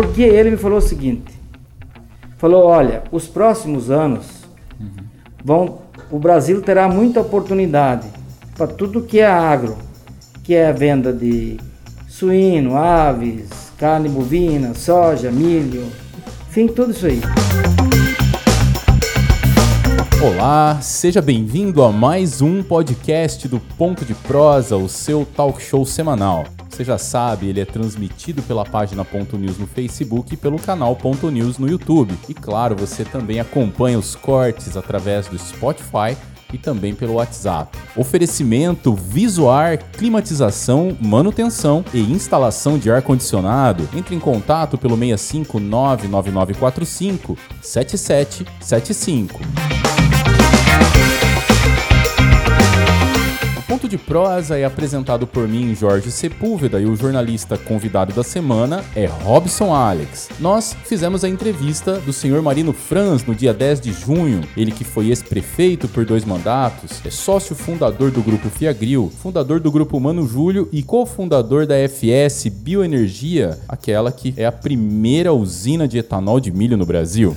Porque ele me falou o seguinte: falou, olha, os próximos anos vão, o Brasil terá muita oportunidade para tudo que é agro, que é a venda de suíno, aves, carne bovina, soja, milho, enfim, tudo isso aí. Olá, seja bem-vindo a mais um podcast do Ponto de Prosa, o seu talk show semanal. Você já sabe, ele é transmitido pela página Ponto News no Facebook e pelo canal Ponto News no YouTube. E claro, você também acompanha os cortes através do Spotify e também pelo WhatsApp. Oferecimento Visuar, climatização, manutenção e instalação de ar-condicionado. Entre em contato pelo 65 99945 7775. Ponto de Prosa é apresentado por mim, Jorge Sepúlveda, e o jornalista convidado da semana é Robson Alex. Nós fizemos a entrevista do senhor Marino Franz no dia 10 de junho, ele que foi ex-prefeito por dois mandatos, é sócio fundador do grupo Fiagril, fundador do grupo Mano Júlio e cofundador da FS Bioenergia, aquela que é a primeira usina de etanol de milho no Brasil.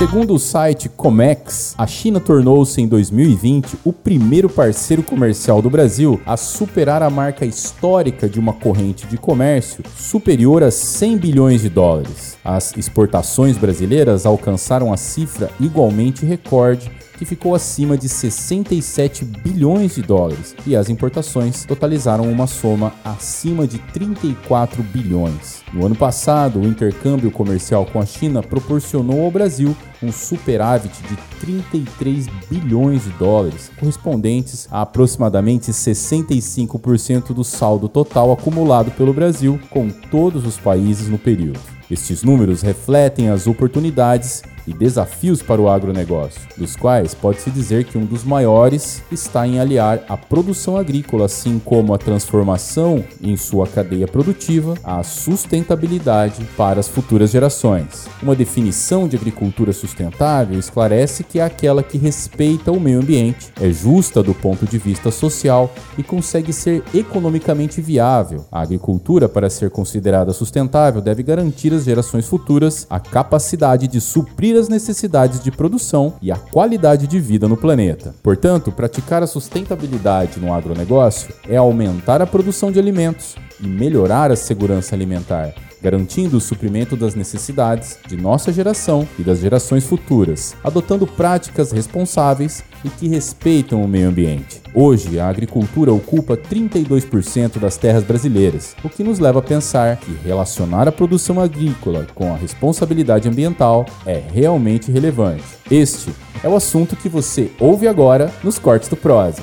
Segundo o site Comex, a China tornou-se em 2020 o primeiro parceiro comercial do Brasil a superar a marca histórica de uma corrente de comércio superior a 100 bilhões de dólares. As exportações brasileiras alcançaram a cifra igualmente recorde que ficou acima de 67 bilhões de dólares, e as importações totalizaram uma soma acima de 34 bilhões. No ano passado, o intercâmbio comercial com a China proporcionou ao Brasil um superávit de 33 bilhões de dólares, correspondentes a aproximadamente 65% do saldo total acumulado pelo Brasil com todos os países no período. Estes números refletem as oportunidades e desafios para o agronegócio, dos quais pode-se dizer que um dos maiores está em aliar a produção agrícola, assim como a transformação em sua cadeia produtiva, à sustentabilidade para as futuras gerações. Uma definição de agricultura sustentável esclarece que é aquela que respeita o meio ambiente, é justa do ponto de vista social e consegue ser economicamente viável. A agricultura, para ser considerada sustentável, deve garantir às gerações futuras a capacidade de suprir as necessidades de produção e a qualidade de vida no planeta. Portanto, praticar a sustentabilidade no agronegócio é aumentar a produção de alimentos e melhorar a segurança alimentar garantindo o suprimento das necessidades de nossa geração e das gerações futuras, adotando práticas responsáveis e que respeitam o meio ambiente. Hoje, a agricultura ocupa 32% das terras brasileiras, o que nos leva a pensar que relacionar a produção agrícola com a responsabilidade ambiental é realmente relevante. Este é o assunto que você ouve agora nos cortes do Prosa.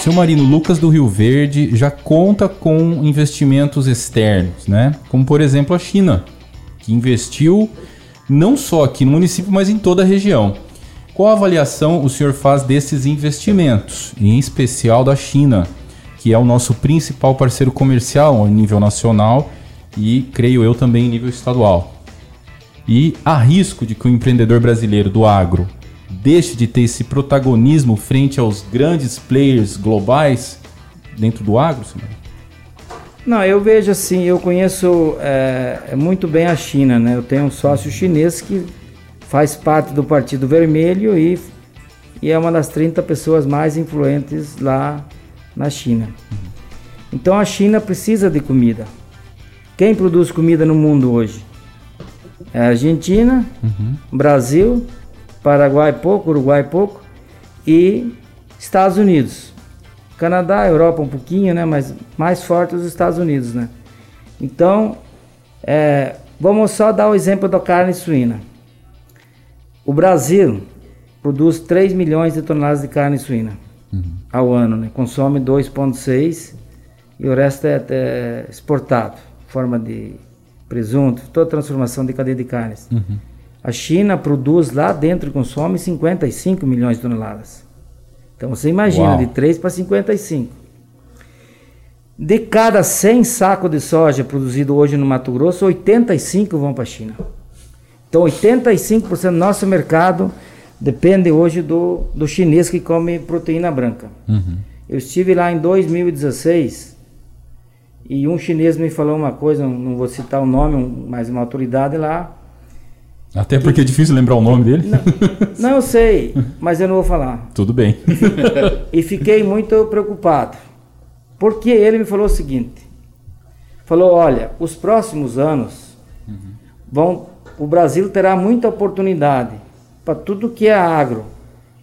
Seu Marino, Lucas do Rio Verde já conta com investimentos externos, né? Como por exemplo a China, que investiu não só aqui no município, mas em toda a região. Qual avaliação o senhor faz desses investimentos, em especial da China, que é o nosso principal parceiro comercial a nível nacional e, creio eu, também em nível estadual? E há risco de que o empreendedor brasileiro do agro deixe de ter esse protagonismo frente aos grandes players globais dentro do agro, senhor? Não, eu vejo assim, eu conheço é, muito bem a China, né? Eu tenho um sócio chinês que faz parte do Partido Vermelho e, e é uma das 30 pessoas mais influentes lá na China. Então a China precisa de comida. Quem produz comida no mundo hoje? É a Argentina, uhum. Brasil, Paraguai pouco, Uruguai pouco e Estados Unidos. Canadá, Europa um pouquinho, né? Mas mais forte os Estados Unidos, né? Então, é, vamos só dar o exemplo da carne suína. O Brasil produz 3 milhões de toneladas de carne suína uhum. ao ano, né? Consome 2,6 e o resto é, é, exportado, forma de presunto, toda transformação de cadeia de carnes. Uhum. A China produz lá dentro e consome 55 milhões de toneladas. Então você imagina, Uau. de 3 para 55. De cada 100 sacos de soja produzido hoje no Mato Grosso, 85 vão para a China. Então, 85% do nosso mercado depende hoje do, do chinês que come proteína branca. Uhum. Eu estive lá em 2016 e um chinês me falou uma coisa, não vou citar o nome, mas uma autoridade lá. Até porque é difícil lembrar o nome dele. Não, não eu sei, mas eu não vou falar. Tudo bem. e fiquei muito preocupado. Porque ele me falou o seguinte: falou, olha, os próximos anos uhum. vão, o Brasil terá muita oportunidade para tudo que é agro,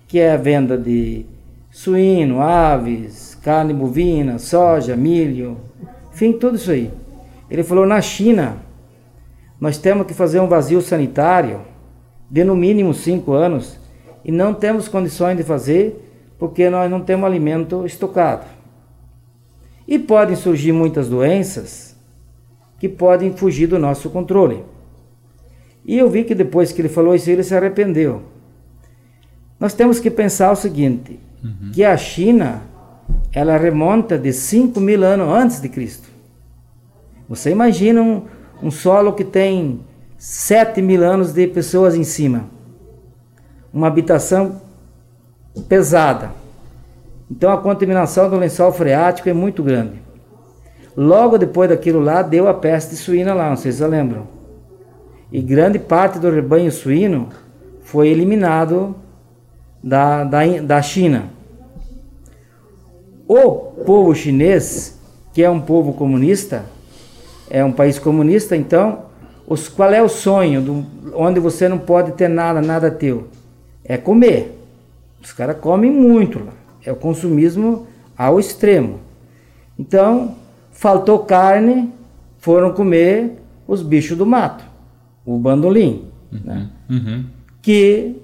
que é a venda de suíno, aves, carne bovina, soja, milho, enfim, tudo isso aí. Ele falou, na China, nós temos que fazer um vazio sanitário de no mínimo cinco anos e não temos condições de fazer porque nós não temos alimento estocado. E podem surgir muitas doenças que podem fugir do nosso controle. E eu vi que depois que ele falou isso, ele se arrependeu. Nós temos que pensar o seguinte, uhum. que a China, ela remonta de 5 mil anos antes de Cristo. Você imagina um, um solo que tem 7 mil anos de pessoas em cima. Uma habitação pesada então a contaminação do lençol freático é muito grande. Logo depois daquilo lá, deu a peste suína lá, não sei se vocês lembram. E grande parte do rebanho suíno foi eliminado da, da, da China. O povo chinês, que é um povo comunista, é um país comunista, então, os, qual é o sonho do, onde você não pode ter nada, nada teu? É comer. Os caras comem muito lá. É o consumismo ao extremo. Então, faltou carne, foram comer os bichos do mato, o bandolim, uhum, né? uhum. que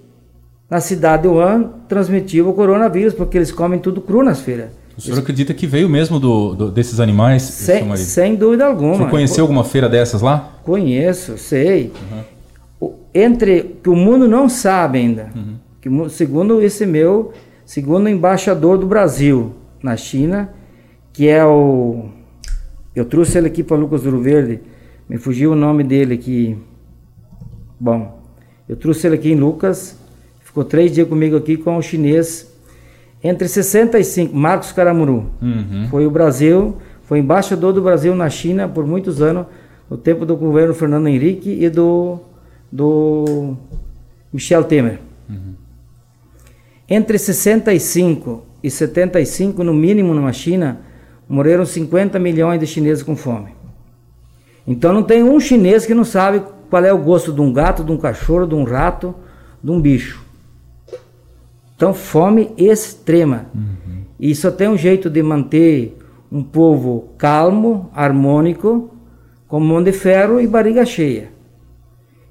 na cidade de Wuhan transmitiu o coronavírus, porque eles comem tudo cru nas feiras. O senhor eles... acredita que veio mesmo do, do desses animais? Sem, sem dúvida alguma. Você conheceu alguma feira dessas lá? Conheço, sei. Uhum. Entre que o mundo não sabe ainda, uhum. que segundo esse meu Segundo o embaixador do Brasil na China, que é o. Eu trouxe ele aqui para Lucas Duro Verde, me fugiu o nome dele aqui. Bom, eu trouxe ele aqui em Lucas, ficou três dias comigo aqui com o chinês. Entre 65, Marcos Caramuru, uhum. foi o Brasil, foi embaixador do Brasil na China por muitos anos, no tempo do governo Fernando Henrique e do, do Michel Temer. Uhum. Entre 65 e 75, no mínimo na China, morreram 50 milhões de chineses com fome. Então não tem um chinês que não sabe qual é o gosto de um gato, de um cachorro, de um rato, de um bicho. Então fome extrema. Uhum. E só tem um jeito de manter um povo calmo, harmônico, com mão de ferro e barriga cheia.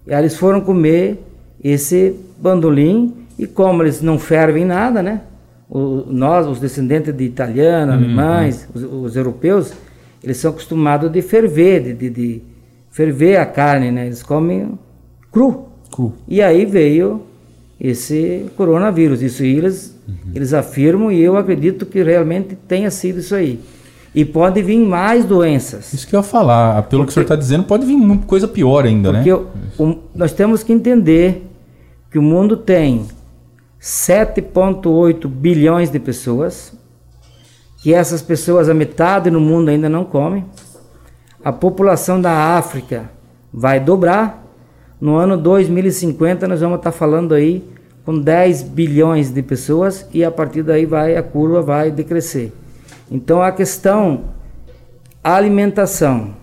E aí eles foram comer esse bandolim e como eles não fervem nada, né? O, nós, os descendentes de italianos, uhum. alemães, os, os, europeus, eles são acostumados de ferver, de, de, de, ferver a carne, né? Eles comem cru. cru. E aí veio esse coronavírus. Isso eles, uhum. eles afirmam e eu acredito que realmente tenha sido isso aí. E pode vir mais doenças. Isso que eu ia falar. Pelo porque, que o senhor está dizendo, pode vir coisa pior ainda, porque né? Porque nós temos que entender que o mundo tem 7,8 bilhões de pessoas, que essas pessoas, a metade no mundo ainda não come. A população da África vai dobrar. No ano 2050 nós vamos estar falando aí com 10 bilhões de pessoas e a partir daí vai a curva vai decrescer. Então a questão alimentação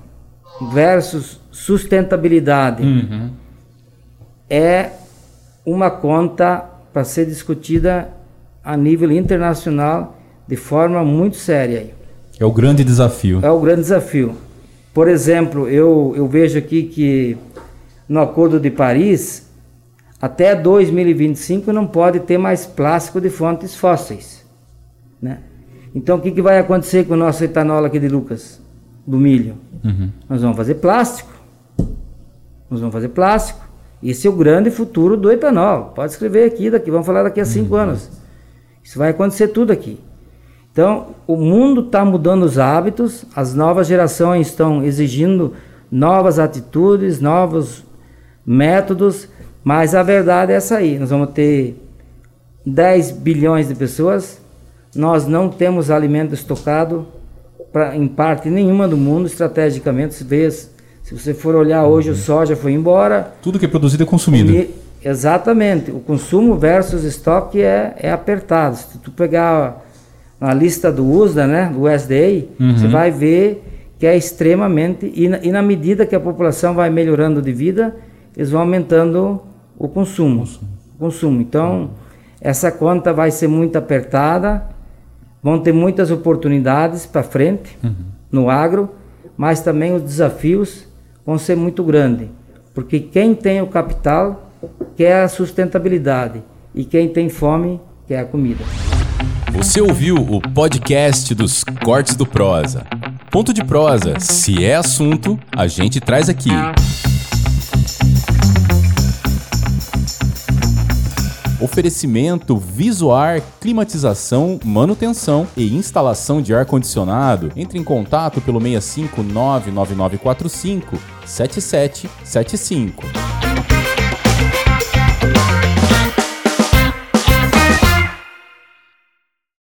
versus sustentabilidade uhum. é uma conta para ser discutida a nível internacional de forma muito séria. É o grande desafio. É o grande desafio. Por exemplo, eu, eu vejo aqui que no Acordo de Paris, até 2025 não pode ter mais plástico de fontes fósseis. Né? Então o que, que vai acontecer com o nosso etanol aqui de Lucas? Do milho? Uhum. Nós vamos fazer plástico. Nós vamos fazer plástico. Esse é o grande futuro do etanol. Pode escrever aqui, daqui, vamos falar daqui a cinco uhum. anos. Isso vai acontecer tudo aqui. Então, o mundo está mudando os hábitos, as novas gerações estão exigindo novas atitudes, novos métodos, mas a verdade é essa aí. Nós vamos ter 10 bilhões de pessoas, nós não temos alimento estocado pra, em parte nenhuma do mundo, estrategicamente, se, vê, se você for olhar hoje, o soja foi embora. Tudo que é produzido é consumido. E, exatamente, o consumo versus estoque é, é apertado. Se tu pegar a lista do USDA, né, do USDA, uhum. você vai ver que é extremamente, e na, e na medida que a população vai melhorando de vida, eles vão aumentando o consumo. consumo. O consumo. Então, essa conta vai ser muito apertada, vão ter muitas oportunidades para frente uhum. no agro, mas também os desafios vão ser muito grandes, porque quem tem o capital quer a sustentabilidade e quem tem fome quer a comida. Você ouviu o podcast dos Cortes do Prosa. Ponto de prosa, se é assunto, a gente traz aqui. Oferecimento Visuar, climatização, manutenção e instalação de ar-condicionado. Entre em contato pelo 6599945 7775.